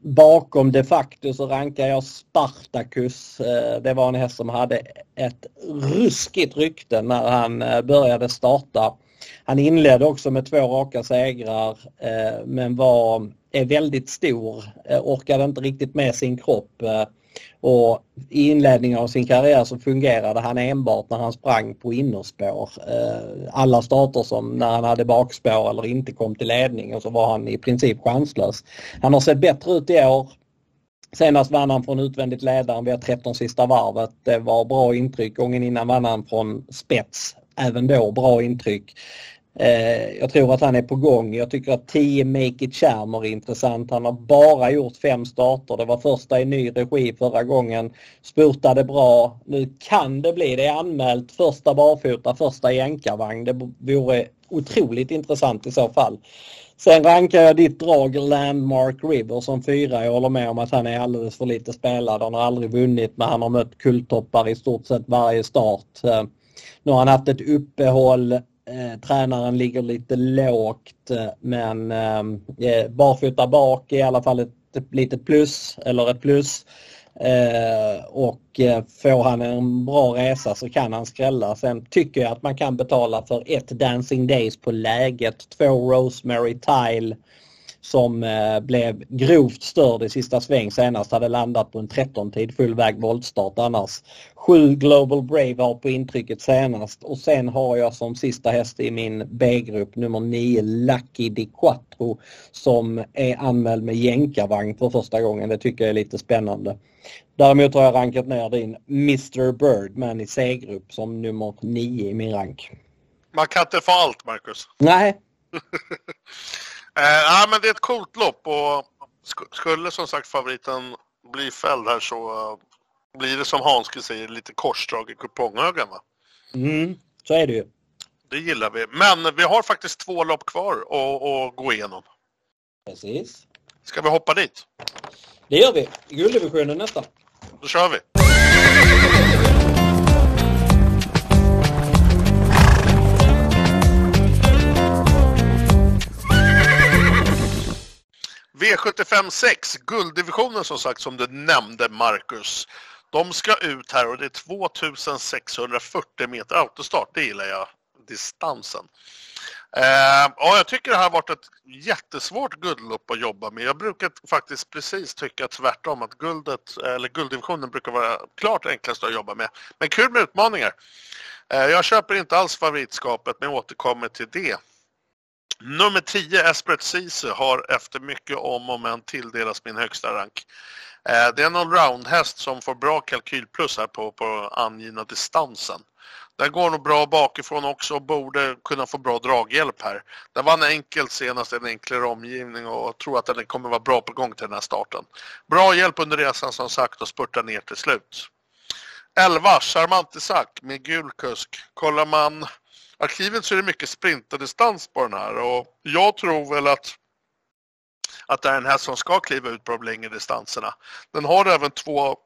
bakom de facto så rankar jag Spartacus. Eh, det var en häst som hade ett ruskigt rykte när han eh, började starta. Han inledde också med två raka segrar eh, men var, är väldigt stor, orkade inte riktigt med sin kropp och i inledningen av sin karriär så fungerade han enbart när han sprang på innerspår. Eh, alla starter som när han hade bakspår eller inte kom till ledning och så var han i princip chanslös. Han har sett bättre ut i år. Senast vann han från utvändigt ledaren via 13 sista varvet. Det var bra intryck. Gången innan vann han från spets. Även då bra intryck. Eh, jag tror att han är på gång. Jag tycker att 10 Make It Charmer är intressant. Han har bara gjort fem starter. Det var första i ny regi förra gången. Spurtade bra. Nu kan det bli, det är anmält, första barfota, första jänkarvagn. Det vore otroligt intressant i så fall. Sen rankar jag ditt drag Landmark River som fyra. Jag håller med om att han är alldeles för lite spelad. Han har aldrig vunnit men han har mött kulltoppar i stort sett varje start. Eh, nu har han haft ett uppehåll Eh, tränaren ligger lite lågt eh, men eh, eh, barfota bak är i alla fall ett, ett litet plus eller ett plus. Eh, och eh, får han en bra resa så kan han skrälla. Sen tycker jag att man kan betala för ett Dancing Days på läget, två Rosemary Tile som eh, blev grovt störd i sista sväng senast hade landat på en 13-tid full väg voltstart annars. Sju Global Brave har på intrycket senast och sen har jag som sista häst i min B-grupp nummer 9 Lucky Di Quattro som är anmäld med jänkarvagn för första gången. Det tycker jag är lite spännande. Däremot har jag rankat ner din Mr Birdman i C-grupp som nummer 9 i min rank. Man kan inte få allt Marcus. Nej. [LAUGHS] Eh, ja, men det är ett coolt lopp och skulle som sagt favoriten bli fälld här så uh, blir det som Hanske säger lite korsdrag i kuponghögen va? Mm, så är det ju. Det gillar vi. Men vi har faktiskt två lopp kvar att gå igenom. Precis. Ska vi hoppa dit? Det gör vi. Gulddivisionen nästan. Då kör vi. V75 6, gulddivisionen som sagt som du nämnde Marcus. De ska ut här och det är 2640 meter autostart, det gillar jag, distansen. Eh, ja, jag tycker det här har varit ett jättesvårt guldlopp att jobba med. Jag brukar faktiskt precis tycka tvärtom att guldet, eller gulddivisionen brukar vara klart enklast att jobba med. Men kul med utmaningar. Eh, jag köper inte alls favoritskapet men återkommer till det. Nummer 10, Esperet Ceesay, har efter mycket om och men tilldelats min högsta rank. Eh, det är en allround-häst som får bra kalkylplus här på, på angivna distansen. Den går nog bra bakifrån också och borde kunna få bra draghjälp här. Den vann enkelt senast, en enklare omgivning och tror att den kommer vara bra på gång till den här starten. Bra hjälp under resan som sagt och spurta ner till slut. 11, Charmant Isak med gul kusk. Kollar man arkivet så är det mycket sprinterdistans på den här och jag tror väl att att det är den här som ska kliva ut på de längre distanserna. Den har även två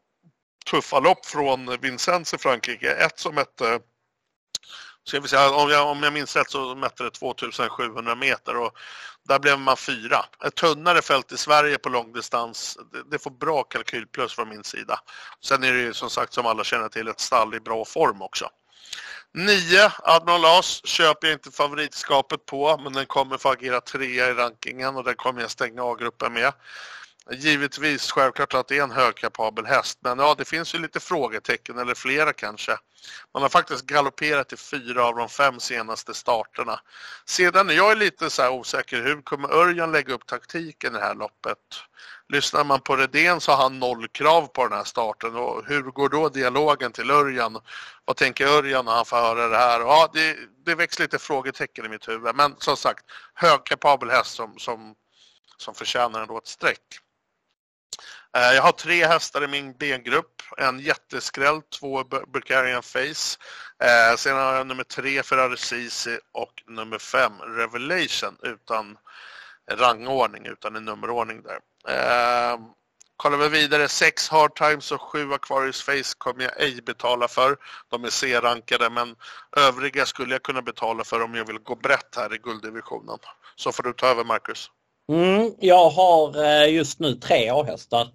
tuffa lopp från Vincennes i Frankrike. Ett som hette ska vi säga, om, jag, om jag minns rätt så mätte det 2700 meter och där blev man fyra. Ett tunnare fält i Sverige på långdistans, det, det får bra kalkylplus från min sida. Sen är det ju som sagt som alla känner till ett stall i bra form också. 9, Admiral As köper jag inte favoritskapet på men den kommer få agera trea i rankingen och den kommer jag stänga A-gruppen med. Givetvis självklart att det är en högkapabel häst men ja det finns ju lite frågetecken eller flera kanske. Man har faktiskt galopperat i fyra av de fem senaste starterna. Sedan är jag lite så osäker, hur kommer Örjan lägga upp taktiken i det här loppet? Lyssnar man på Redén så har han noll krav på den här starten och hur går då dialogen till Örjan? Vad tänker Örjan när han får höra det här? Ja, det, det väcks lite frågetecken i mitt huvud men som sagt högkapabel häst som, som, som förtjänar ändå ett streck. Eh, jag har tre hästar i min B-grupp. En jätteskräll, två Bulgarian Face. Eh, sen har jag nummer tre Ferrari Sisi och nummer fem Revelation utan rangordning utan en nummerordning där. Eh, kollar vi vidare, sex Hard Times och sju Aquarius Face kommer jag ej betala för. De är C-rankade men övriga skulle jag kunna betala för om jag vill gå brett här i gulddivisionen. Så får du ta över Marcus. Mm, jag har eh, just nu tre A-hästar.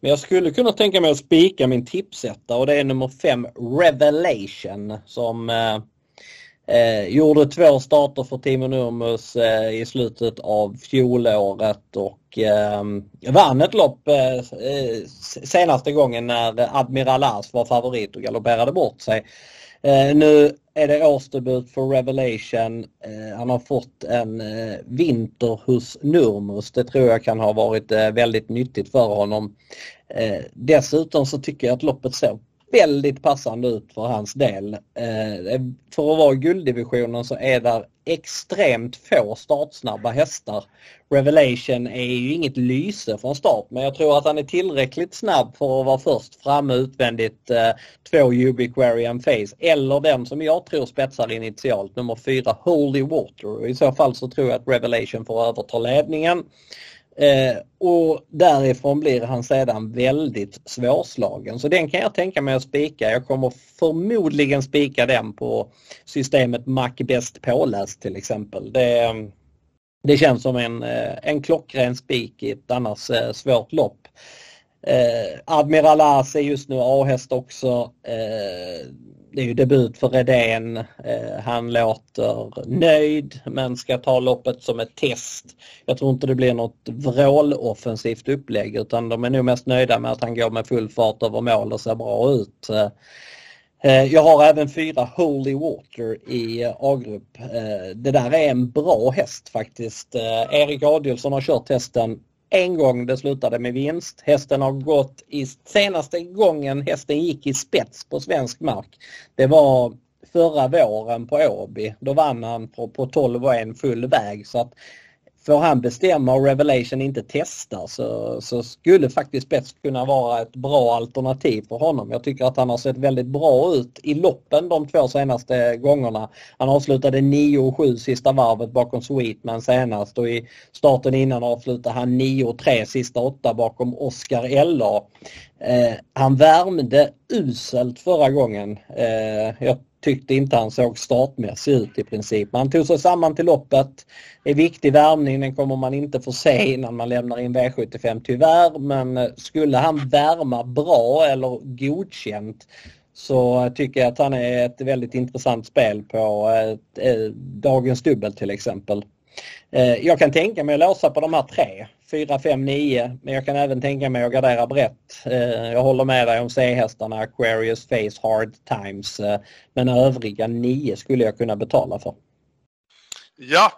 Men jag skulle kunna tänka mig att spika min tipsetta och det är nummer 5 Revelation som eh, eh, gjorde två starter för Timo Nurmus eh, i slutet av fjolåret och eh, vann ett lopp eh, eh senaste gången när Admiral As var favorit och galopperade bort sig. Eh, nu är det årsdebut för Revelation. Eh, han har fått en eh, vinter hos Nurmus. Det tror jag kan ha varit eh, väldigt nyttigt för honom. Eh, dessutom så tycker jag att loppet såg väldigt passande ut för hans del. Eh, för att vara gulddivisionen så är där extremt få startsnabba hästar. Revelation är ju inget lyse från start men jag tror att han är tillräckligt snabb för att vara först framme utvändigt eh, två Ubiquarian Face eller den som jag tror spetsar initialt, nummer fyra Holy Water. I så fall så tror jag att Revelation får överta ledningen. Eh, och därifrån blir han sedan väldigt svårslagen. Så den kan jag tänka mig att spika. Jag kommer förmodligen spika den på systemet Mac bäst påläst till exempel. Det, det känns som en, eh, en klockren spik i ett annars eh, svårt lopp. Eh, Admiral As är just nu A-häst också. Eh, det är ju debut för Redén. Eh, han låter nöjd men ska ta loppet som ett test. Jag tror inte det blir något vråloffensivt upplägg utan de är nog mest nöjda med att han går med full fart över mål och ser bra ut. Eh, eh jag har även fyra Holy Water i A-grupp. Eh, det där är en bra häst faktiskt. Eh, Erik Adielsson har kört hästen en gång det slutade med vinst. Hästen har gått i senaste gången hästen gick i spets på svensk mark. Det var förra våren på Åby. Då vann han på, på 12 och en full väg. Så att får han bestämma och Revelation inte testar så, så skulle faktiskt Spets kunna vara ett bra alternativ för honom. Jag tycker att han har sett väldigt bra ut i loppen de två senaste gångerna. Han avslutade 9 och 7 sista varvet bakom Sweetman senast och i starten innan avslutade han 9 och 3 sista åtta bakom Oscar LA. Eh, han värmde uselt förra gången. Eh, jag tyckte inte han såg startmässig ut i princip. Man tog sig samman till loppet. Det är viktig värmning, den kommer man inte få se innan man lämnar in V75 tyvärr. Men eh, skulle han värma bra eller godkänt så tycker jag att han är ett väldigt intressant spel på eh, eh, dagens dubbel till exempel. Jag kan tänka mig att låsa på de här tre. 4, 5, 9. Men jag kan även tänka mig att gardera brett. Eh, jag håller med dig om C-hästarna Aquarius, Face, Hard Times. Eh, men övriga 9 skulle jag kunna betala för. Ja,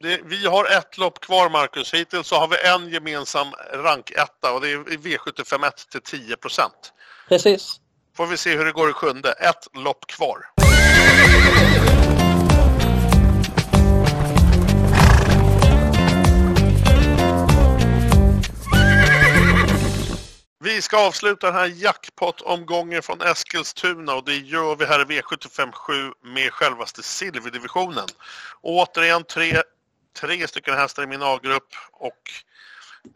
det, vi har ett lopp kvar Marcus. Hittills så har vi en gemensam ranketta och det är V75 1 till 10% Precis. Får vi se hur det går i sjunde. Ett lopp kvar. Vi ska avsluta den här jackpot-omgången från Eskilstuna och det gör vi här i V75 7 med självaste silverdivisionen. Återigen tre, tre stycken hästar i min A-grupp och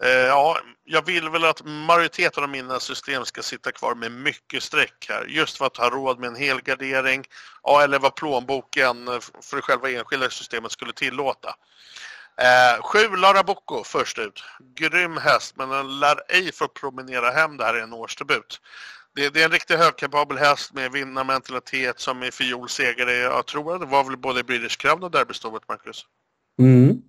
Eh, ja, jag vill väl att majoriteten av mina system ska sitta kvar med mycket streck här. Just för att ha råd med en hel gardering. Ja, eller vad plånboken för det själva enskilda systemet skulle tillåta. Eh, sju Lara Bocco först ut. Grym häst, men den lär ej få promenera hem det här i en årsdebut. Det, det är en riktigt högkapabel häst med vinnarmentalitet som i fiol segrade. Jag tror det var väl både British Crown och Derbystovet, Marcus. Mm.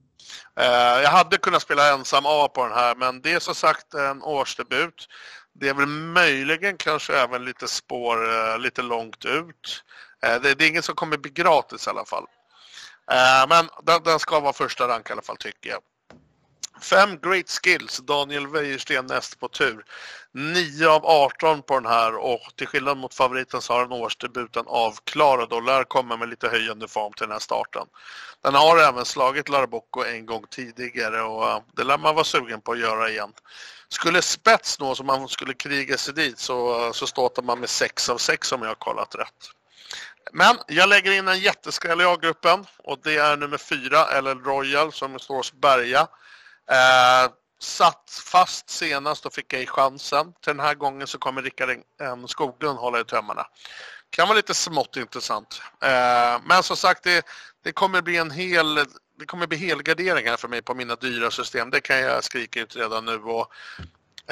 Eh, jag hade kunnat spela ensam A på den här, men det är som sagt en årsdebut. Det är väl möjligen kanske även lite spår eh, lite långt ut. Eh, det, det är ingen som kommer bli gratis i alla fall. Eh, men den, den ska vara första rank i alla fall tycker jag. Fem Great Skills, Daniel Wäjersten näst på tur. 9 av 18 på den här och till skillnad mot favoriten så har den årsdebuten avklarad och lär komma med lite höjande form till den här starten. Den har även slagit Larbocco en gång tidigare och eh, det lär man vara sugen på att göra igen. Skulle spets nå så man skulle kriga sig dit så, eh, så startar man med 6 av 6 om jag har kollat rätt. Men jag lägger in en jätteskräll i A-gruppen och det är nummer 4, eller Royal, som står hos Berga. Eh, satt fast senast och fick ej chansen. Till den här gången så kommer Rickard Skoglund hålla i tömmarna. Kan vara lite smått intressant. Eh, men som sagt, det, det, kommer bli en hel det kommer bli helgarderingar för mig på mina dyra system. Det kan jag skrika ut redan nu. Och,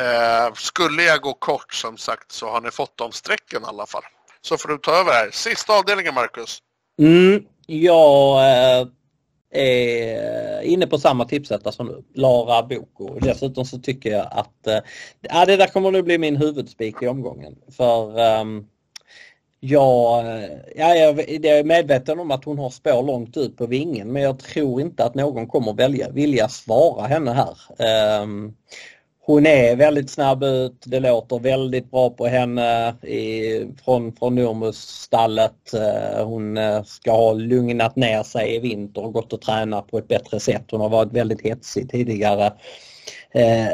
eh, skulle jag gå kort som sagt så har ni fått de strecken i alla fall. Så får du ta över här. Sista avdelningen Marcus. Mm, jag eh, är inne på samma tipsetta som Lara Boko. Dessutom så tycker jag att äh, det där kommer nog bli min huvudspik i omgången. För ähm, jag, eh, ja, jag, jag är medveten om att hon har spår långt ut på vingen men jag tror inte att någon kommer välja, vilja svara henne här. Ähm, hon är väldigt snabb ut. Det låter väldigt bra på henne i, från, från Nurmus-stallet. Eh, hon eh, ska ha lugnat ner sig i vinter och gått och tränat på ett bättre sätt. Hon har varit väldigt hetsig tidigare. Eh,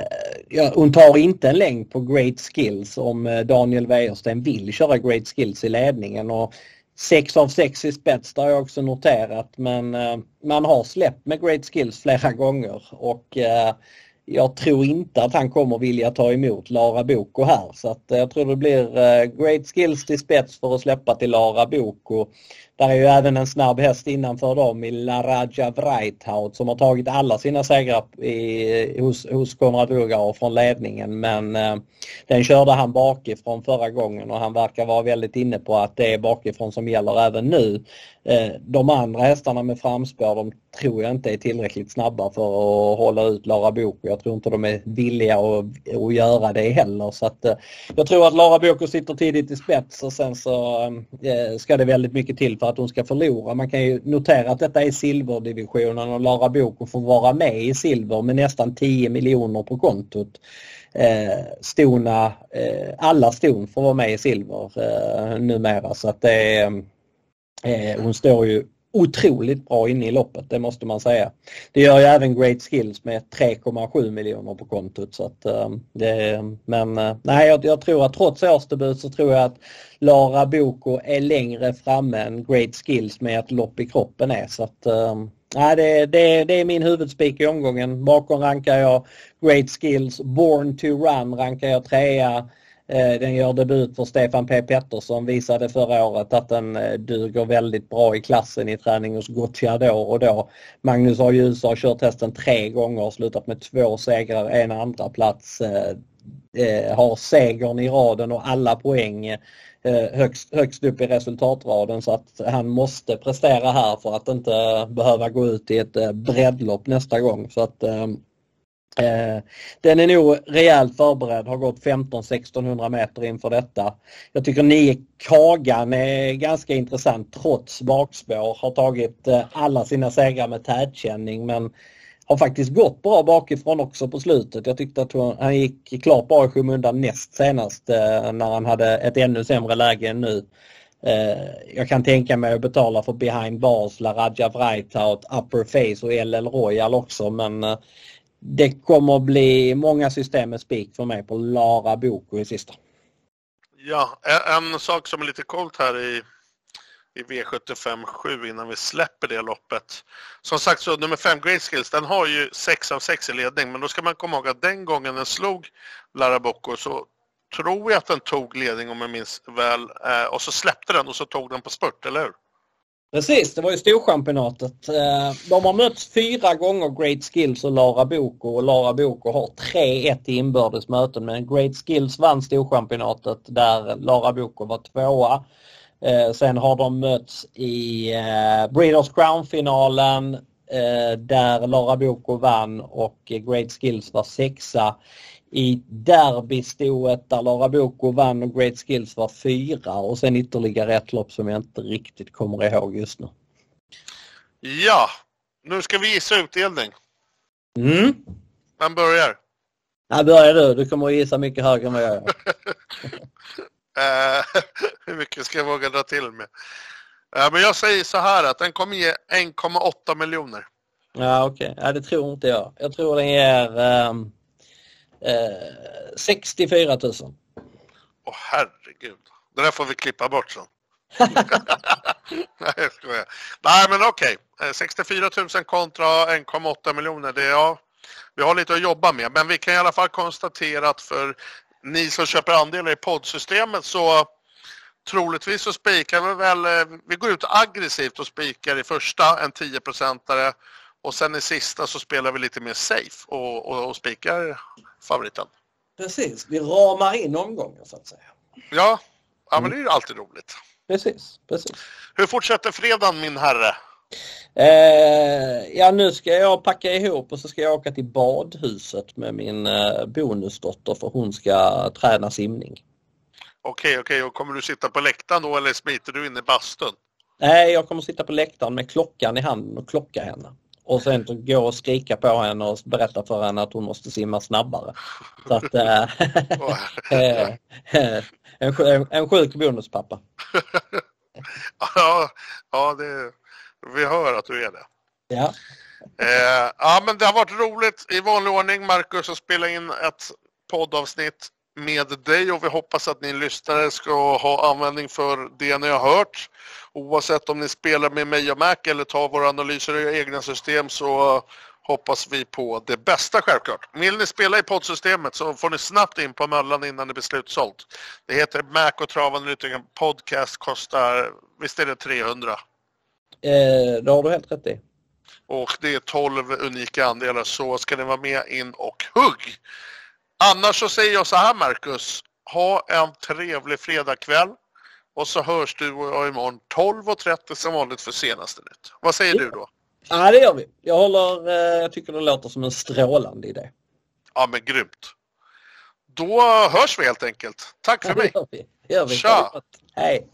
ja, hon tar inte en längd på Great Skills om eh, Daniel Wäjersten vill köra Great Skills i ledningen. Och 6 av 6 i spets, det har jag också noterat. Men man har släppt med Great Skills flera gånger. och jag tror inte att han kommer vilja ta emot Lara Boko här så att eh, jag tror det blir eh, great skills till spets för att släppa till Lara Boko. Där är ju även en snabb häst innanför dem i Laraja Vreithout som har tagit alla sina segrar i, hos, hos Konrad Urgauer från ledningen men eh, den körde han bakifrån förra gången och han verkar vara väldigt inne på att det är bakifrån som gäller även nu. Eh, de andra hästarna med framspår de tror jag inte är tillräckligt snabba för att hålla ut Lara Boko. Jag tror inte de är villiga att, att göra det heller. Så att, eh, jag tror att Lara Boko sitter tidigt i spets och sen så eh, eh, ska det väldigt mycket till för att hon ska förlora. Man kan ju notera att detta är silverdivisionen och Lara Boko får vara med i silver med nästan 10 miljoner på kontot. Eh, stona, eh, alla ston får vara med i silver eh, numera så att det är Eh, hon står ju otroligt bra inne i loppet, det måste man säga. Det gör ju även Great Skills med 3,7 miljoner på kontot. Så att, eh, det, men eh, nej, jag, jag, tror att trots årsdebut så tror jag att Lara Boko är längre framme än Great Skills med ett lopp i kroppen är. Så att, eh, nej, det, det, det är min huvudspik i omgången. Bakom rankar jag Great Skills, Born to Run rankar jag trea. Eh, den gör debut för Stefan P Pettersson, visade förra året att den eh, duger väldigt bra i klassen i träning hos Gocciador och då. Magnus A. Ljus har kört hästen tre gånger och slutat med två segrar, en andra plats. Eh, har segern i raden och alla poäng högst, högst upp i resultatraden så att han måste prestera här för att inte behöva gå ut i ett breddlopp nästa gång. Så att Eh, den är nog rejält förberedd, har gått 15-1600 meter inför detta. Jag tycker 9 Kagan är ganska intressant trots bakspår. Har tagit eh, alla sina segrar med tätkänning men har faktiskt gått bra bakifrån också på slutet. Jag tyckte att han gick klart bra i skymundan näst senast eh, när han hade ett ännu sämre läge än nu. Eh, jag kan tänka mig att betala för Behind Bars, La Raja Vreithout, Upper Face och LL Royal också men eh, det kommer bli många system med spik för mig på Lara Boko i sista. Ja, en sak som är lite coolt här i i V75 7 innan vi släpper det loppet. Som sagt så nummer 5 Great Skills den har ju 6 av 6 i ledning men då ska man komma ihåg att den gången den slog Lara Boko så tror jag att den tog ledning om jag minns väl eh, och så släppte den och så tog den på spurt, eller hur? Precis, det var ju Storchampionatet. Eh, de har mötts fyra gånger Great Skills och Lara Boko och Lara Boko har 3-1 i inbördes möten men Great Skills vann Storchampionatet där Lara Boko var tvåa. Eh, sen har de mötts i eh, Breeders Crown-finalen där Lara Boko vann och Great Skills var sexa. I derbystoet där Lara Boko vann och Great Skills var fyra och sen ytterligare ett lopp som jag inte riktigt kommer ihåg just nu. Ja, nu ska vi gissa utdelning. Mm. Vem börjar? Ja, börjar du. Du kommer att gissa mycket högre än vad jag gör. [LAUGHS] Eh, [LAUGHS] hur mycket ska jag våga dra till med? Uh, men jag säger så här att den kommer ge 1,8 miljoner. Ja, okej. Okay. Ja, det tror inte jag. Jag tror den ger um, uh, 64 000. Åh oh, herregud. Det där får vi klippa bort sen. [LAUGHS] Nej, jag skojar. Nej, men okej. Okay. 64 000 kontra 1,8 miljoner. Det är, ja, vi har lite att jobba med. Men vi kan i alla fall konstatera att för ni som köper andelar i poddsystemet så troligtvis så spikar vi väl, eh, vi går ut aggressivt och spikar i första en 10-procentare och sen i sista så spelar vi lite mer safe och, och, och spikar favoriten. Precis, vi ramar in omgången så att säga. Ja, ja men det är ju alltid roligt. Precis, precis. Hur fortsätter fredagen min herre? Eh, ja nu ska jag packa ihop och så ska jag åka till badhuset med min eh, bonusdotter för hon ska träna simning. Okej, okej. Och kommer du sitta på läktaren då eller smiter du in i bastun? Nej, jag kommer sitta på läktaren med klockan i handen och klocka henne. Och sen gå och skrika på henne och berätta för henne att hon måste simma snabbare. Så att, äh, [LAUGHS] [LAUGHS] en, en, en sjuk bonuspappa. [LAUGHS] ja, ja det, vi hör att du är det. Ja. Eh, ja, men det har varit roligt i vanlig ordning, Marcus, att spela in ett poddavsnitt med dig och vi hoppas att ni lyssnare ska ha användning för det ni har hört. Oavsett om ni spelar med mig och Mac eller tar våra analyser i egna system så hoppas vi på det bästa självklart. Vill ni spela i poddsystemet så får ni snabbt in på Möllan innan det blir slutsålt. Det heter Mac och Travanalytiken Podcast, kostar, visst är det 300? Eh, det har du helt rätt i. Och det är 12 unika andelar så ska ni vara med in och hugg! Annars så säger jag så här Marcus, ha en trevlig fredagkväll och så hörs du och jag imorgon 12.30 som vanligt för senaste nytt. Vad säger ja. du då? Ja det gör vi. Jag håller, eh, jag tycker det låter som en strålande idé. Ja men grymt. Då hörs vi helt enkelt. Tack för ja, mig. Gör vi. Gör vi. Tja! Hej!